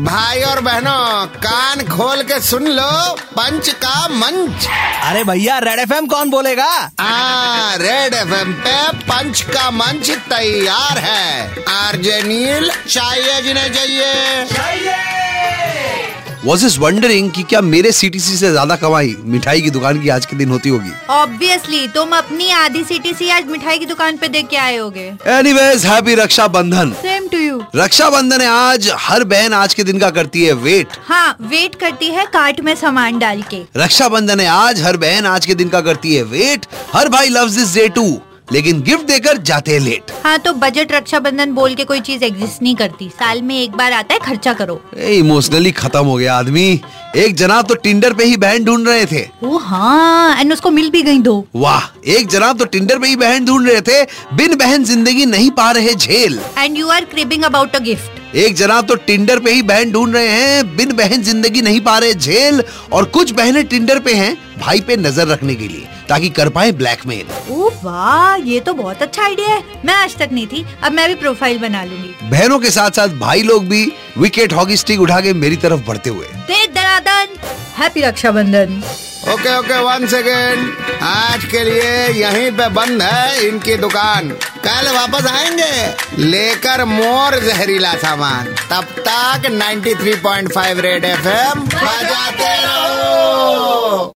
भाई और बहनों कान खोल के सुन लो पंच का मंच। अरे भैया रेड एफएम कौन बोलेगा? आ रेड एफएम पे पंच का मंच तैयार है। आरजे नील चाहिए जिन्हें चाहिए। वॉज़ इज़ वंडरिंग कि क्या मेरे सीटीसी से ज़्यादा कमाई मिठाई की दुकान की आज के दिन होती होगी? ऑब्वियसली तुम अपनी आधी सीटीसी आज मिठाई की दुकान पे देख के आए होगे। Anyways happy Raksha same to you Rakshabandhan है आज हर बहन आज के दिन का करती है वेट हाँ वेट करती है कार्ट में सामान डाल के। रक्षाबंधन है आज हर बहन आज के दिन का करती है वेट हर भाई लव दिस डे टू लेकिन गिफ्ट देकर जाते हैं लेट हाँ तो बजट रक्षाबंधन बोल के कोई चीज़ एग्जिस्ट नहीं करती। साल में एक बार आता है खर्चा करो। इमोशनली खत्म हो गया आदमी। एक जनाब तो टिंडर पे ही बहन ढूंढ रहे थे। ओ हाँ एंड उसको मिल भी गई दो। वाह एक जनाब तो टिंडर पे ही बहन ढूंढ रहे थे बिन बहन ज़िंदगी नहीं पा रहे झेल। And you are cribbing about a gift एक जनाब तो टिंडर पे ही बहन ढूंढ रहे हैं बिन बहन ज़िंदगी नहीं पा रहे झेल और कुछ बहनें टिंडर पे हैं भाई पे नज़र रखने के लिए ताकि कर पाए ब्लैकमेल ओ वाह ये तो बहुत अच्छा आइडिया है। मैं आज तक नहीं थी अब मैं भी प्रोफ़ाइल बना लूँगी। बहनों के साथ साथ भाई लोग भी विकेट हॉकी स्टिक उठा के मेरी तरफ़ बढ़ते हुए। दे दनादन happy Rakshabandhan. Okay okay one second आज के लिए यहीं पे बंद है इनकी दुकान। कल वापस आएँगे लेकर मोर जहरीला सामान। तब तक 93.5 रेड एफएम बजाते रहो।